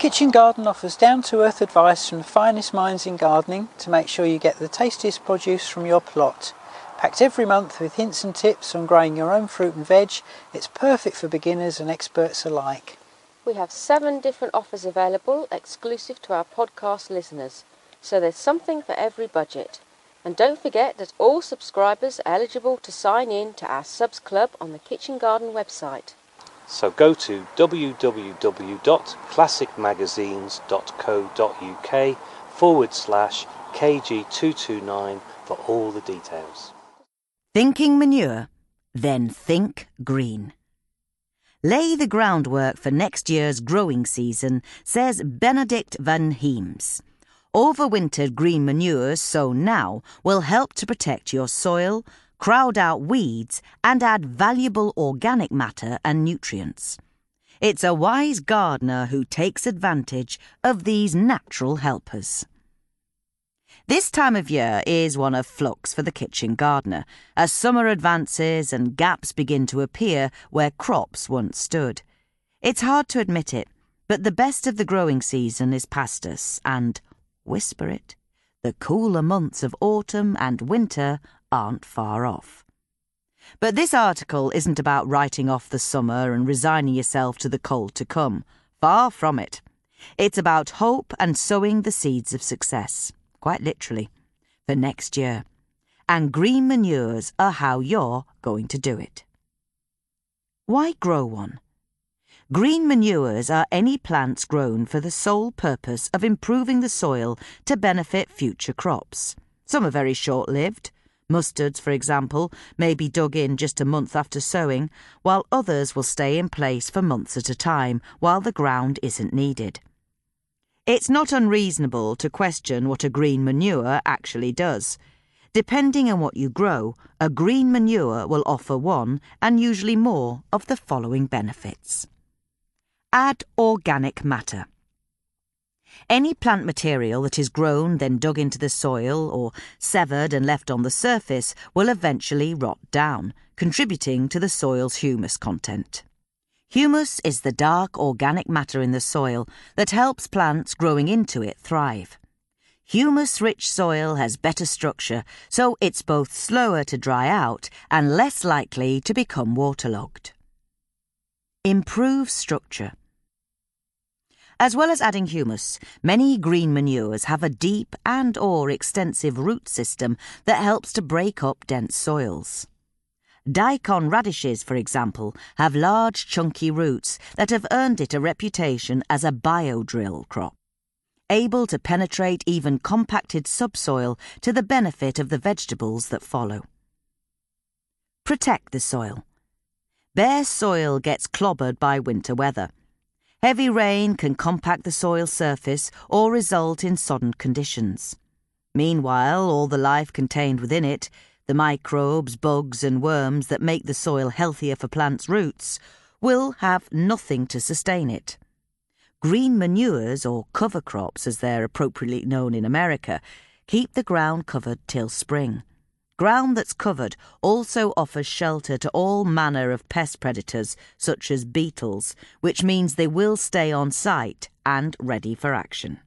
Kitchen Garden offers down to earth advice from the finest minds in gardening to make sure you get the tastiest produce from your plot. Packed every month with hints and tips on growing your own fruit and veg, it's perfect for beginners and experts alike. We have seven different offers available exclusive to our podcast listeners, so there's something for every budget. And don't forget that all subscribers are eligible to sign in to our subs club on the Kitchen Garden website. So go to www.classicmagazines.co.uk forward slash KG229 for all the details. Thinking manure? Then think green. Lay the groundwork for next year's growing season, says Benedict Vanheems. Overwintered green manures sown now will help to protect your soil, crowd out weeds, and add valuable organic matter and nutrients. It's a wise gardener who takes advantage of these natural helpers. This time of year is one of flux for the kitchen gardener, as summer advances and gaps begin to appear where crops once stood. It's hard to admit it, but the best of the growing season is past us, and, whisper it, the cooler months of autumn and winter aren't far off. But this article isn't about writing off the summer and resigning yourself to the cold to come. Far from it. It's about hope and sowing the seeds of success, quite literally, for next year. And green manures are how you're going to do it. Why grow one? Green manures are any plants grown for the sole purpose of improving the soil to benefit future crops. Some are very short lived. Mustards, for example, may be dug in just a month after sowing, while others will stay in place for months at a time while the ground isn't needed. It's not unreasonable to question what a green manure actually does. Depending on what you grow, a green manure will offer one, and usually more, of the following benefits. Add organic matter. Any plant material that is grown, then dug into the soil, or severed and left on the surface will eventually rot down, contributing to the soil's humus content. Humus is the dark organic matter in the soil that helps plants growing into it thrive. Humus rich soil has better structure, so it's both slower to dry out and less likely to become waterlogged. Improve structure. As well as adding humus, many green manures have a deep and or extensive root system that helps to break up dense soils. Daikon radishes, for example, have large chunky roots that have earned it a reputation as a biodrill crop, able to penetrate even compacted subsoil to the benefit of the vegetables that follow. Protect the soil. Bare soil gets clobbered by winter weather. Heavy rain can compact the soil surface or result in sodden conditions. Meanwhile, all the life contained within it, the microbes, bugs, and worms that make the soil healthier for plants' roots, will have nothing to sustain it. Green manures, or cover crops as they're appropriately known in America, keep the ground covered till spring. Ground that's covered also offers shelter to all manner of pest predators, such as beetles, which means they will stay on site and ready for action.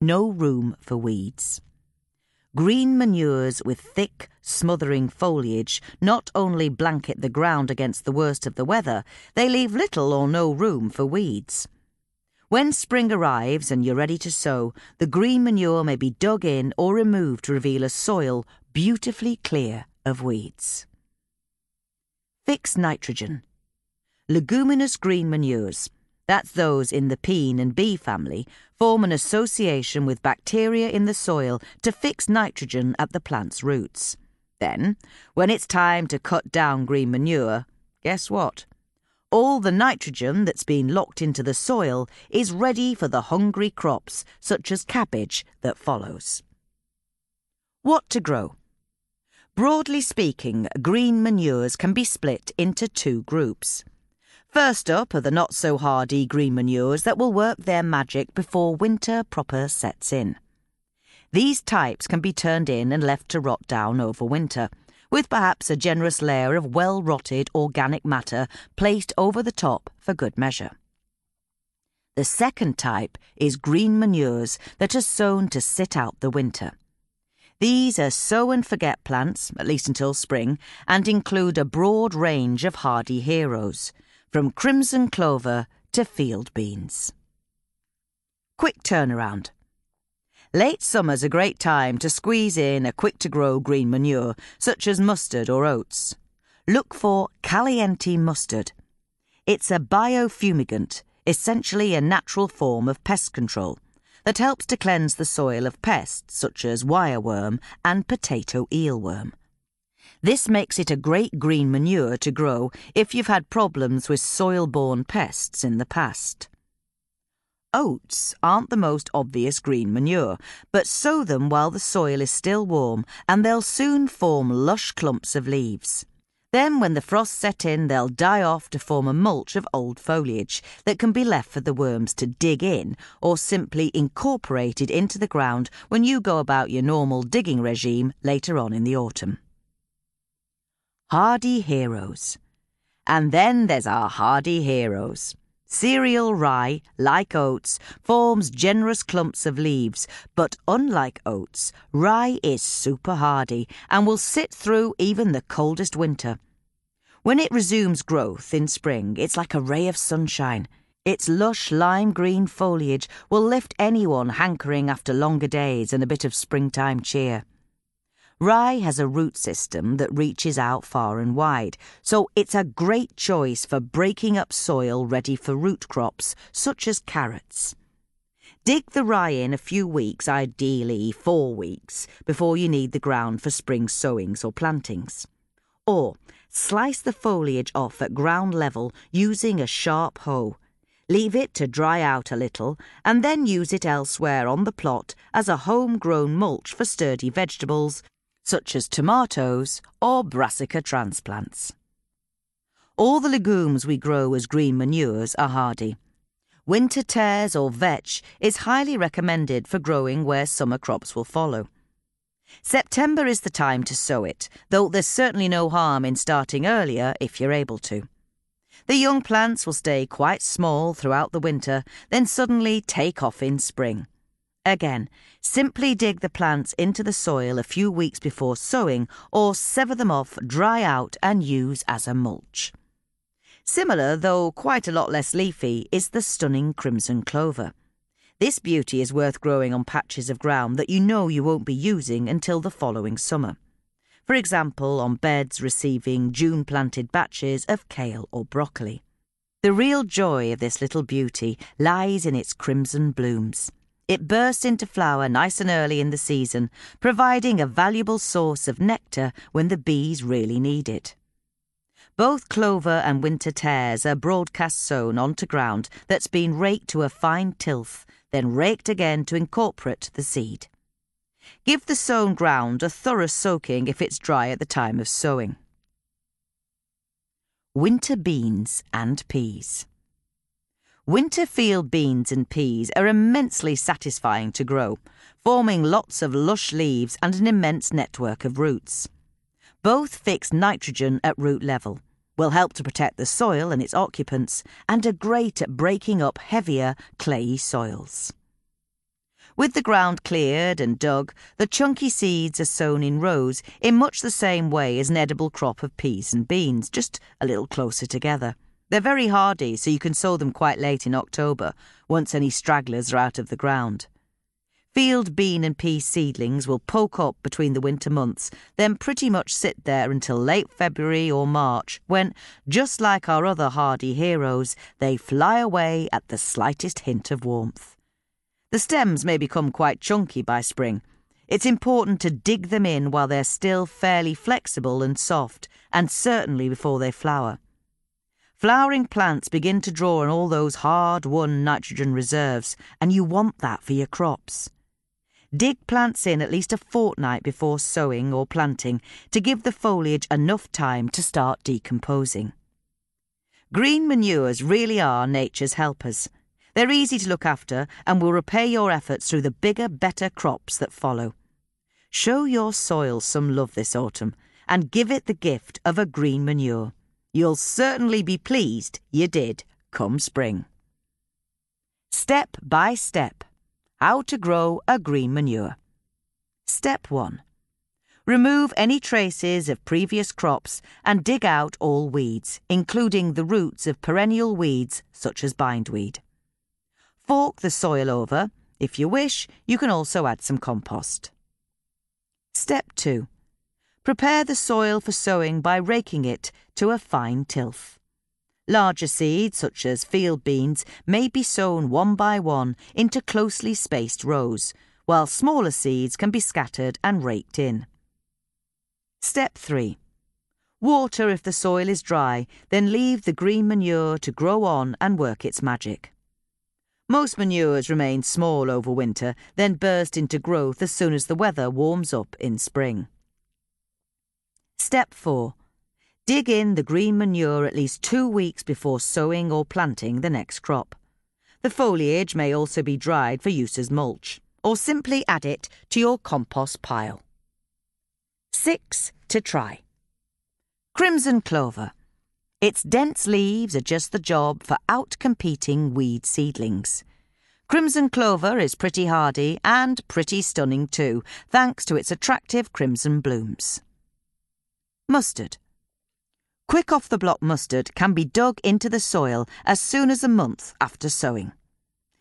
no room for weeds. Green manures with thick, smothering foliage not only blanket the ground against the worst of the weather, they leave little or no room for weeds. When spring arrives and you're ready to sow, the green manure may be dug in or removed to reveal a soil beautifully clear of weeds. Fix nitrogen. Leguminous green manures, that's those in the pea and bean family, form an association with bacteria in the soil to fix nitrogen at the plant's roots. Then, when it's time to cut down green manure, guess what? All the nitrogen that's been locked into the soil is ready for the hungry crops, such as cabbage, that follows. What to grow? Broadly speaking, green manures can be split into two groups. First up are the not so hardy green manures that will work their magic before winter proper sets in. These types can be turned in and left to rot down over winter with perhaps a generous layer of well rotted organic matter placed over the top for good measure. The second type is green manures that are sown to sit out the winter. These are sow and forget plants, at least until spring, and include a broad range of hardy heroes, from crimson clover to field beans. Quick turnaround. Late summer's a great time to squeeze in a quick to grow green manure, such as mustard or oats. Look for Caliente mustard. It's a biofumigant, essentially a natural form of pest control, that helps to cleanse the soil of pests such as wireworm and potato eelworm. This makes it a great green manure to grow if you've had problems with soil borne pests in the past. Oats aren't the most obvious green manure, but sow them while the soil is still warm and they'll soon form lush clumps of leaves. Then, when the frost set in, they'll die off to form a mulch of old foliage that can be left for the worms to dig in or simply incorporated into the ground when you go about your normal digging regime later on in the autumn. Hardy Heroes. And then there's our hardy heroes. Cereal rye, like oats, forms generous clumps of leaves, but unlike oats, rye is super hardy and will sit through even the coldest winter. When it resumes growth in spring, it's like a ray of sunshine. Its lush lime green foliage will lift anyone hankering after longer days and a bit of springtime cheer. Rye has a root system that reaches out far and wide, so it's a great choice for breaking up soil ready for root crops, such as carrots. Dig the rye in a few weeks, ideally four weeks, before you need the ground for spring sowings or plantings. Or slice the foliage off at ground level using a sharp hoe. Leave it to dry out a little and then use it elsewhere on the plot as a homegrown mulch for sturdy vegetables such as tomatoes or brassica transplants. All the legumes we grow as green manures are hardy. Winter tares or vetch is highly recommended for growing where summer crops will follow. September is the time to sow it, though there's certainly no harm in starting earlier if you're able to. The young plants will stay quite small throughout the winter, then suddenly take off in spring. Again, simply dig the plants into the soil a few weeks before sowing or sever them off, dry out, and use as a mulch. Similar, though quite a lot less leafy, is the stunning crimson clover. This beauty is worth growing on patches of ground that you know you won't be using until the following summer. For example, on beds receiving June planted batches of kale or broccoli. The real joy of this little beauty lies in its crimson blooms. It bursts into flower nice and early in the season, providing a valuable source of nectar when the bees really need it. Both clover and winter tares are broadcast sown onto ground that's been raked to a fine tilth, then raked again to incorporate the seed. Give the sown ground a thorough soaking if it's dry at the time of sowing. Winter beans and peas. Winter field beans and peas are immensely satisfying to grow, forming lots of lush leaves and an immense network of roots. Both fix nitrogen at root level, will help to protect the soil and its occupants, and are great at breaking up heavier, clayey soils. With the ground cleared and dug, the chunky seeds are sown in rows in much the same way as an edible crop of peas and beans, just a little closer together. They're very hardy, so you can sow them quite late in October, once any stragglers are out of the ground. Field bean and pea seedlings will poke up between the winter months, then pretty much sit there until late February or March, when, just like our other hardy heroes, they fly away at the slightest hint of warmth. The stems may become quite chunky by spring. It's important to dig them in while they're still fairly flexible and soft, and certainly before they flower. Flowering plants begin to draw on all those hard won nitrogen reserves, and you want that for your crops. Dig plants in at least a fortnight before sowing or planting to give the foliage enough time to start decomposing. Green manures really are nature's helpers. They're easy to look after and will repay your efforts through the bigger, better crops that follow. Show your soil some love this autumn and give it the gift of a green manure. You'll certainly be pleased you did come spring. Step by step, how to grow a green manure. Step 1. Remove any traces of previous crops and dig out all weeds, including the roots of perennial weeds such as bindweed. Fork the soil over. If you wish, you can also add some compost. Step 2. Prepare the soil for sowing by raking it to a fine tilth. Larger seeds, such as field beans, may be sown one by one into closely spaced rows, while smaller seeds can be scattered and raked in. Step 3. Water if the soil is dry, then leave the green manure to grow on and work its magic. Most manures remain small over winter, then burst into growth as soon as the weather warms up in spring. Step 4. Dig in the green manure at least two weeks before sowing or planting the next crop. The foliage may also be dried for use as mulch, or simply add it to your compost pile. 6. To try. Crimson clover. Its dense leaves are just the job for outcompeting weed seedlings. Crimson clover is pretty hardy and pretty stunning too, thanks to its attractive crimson blooms. Mustard. Quick off the block mustard can be dug into the soil as soon as a month after sowing.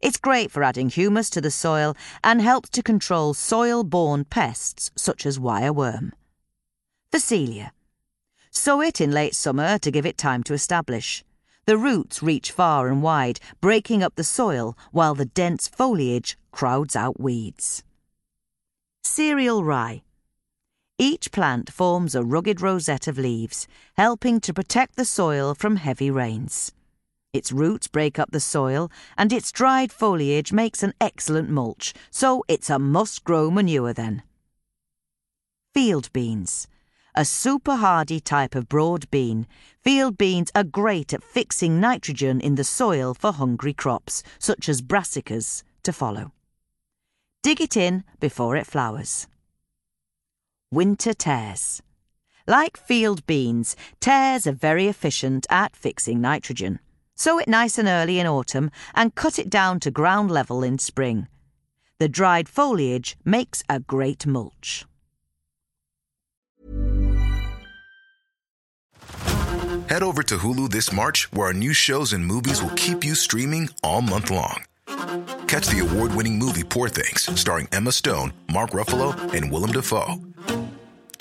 It's great for adding humus to the soil and helps to control soil borne pests such as wireworm. Phacelia. Sow it in late summer to give it time to establish. The roots reach far and wide, breaking up the soil while the dense foliage crowds out weeds. Cereal rye. Each plant forms a rugged rosette of leaves, helping to protect the soil from heavy rains. Its roots break up the soil, and its dried foliage makes an excellent mulch, so it's a must grow manure then. Field beans a super hardy type of broad bean, field beans are great at fixing nitrogen in the soil for hungry crops, such as brassicas, to follow. Dig it in before it flowers. Winter tares. Like field beans, tares are very efficient at fixing nitrogen. Sow it nice and early in autumn and cut it down to ground level in spring. The dried foliage makes a great mulch. Head over to Hulu this March, where our new shows and movies will keep you streaming all month long. Catch the award winning movie Poor Things, starring Emma Stone, Mark Ruffalo, and Willem Dafoe.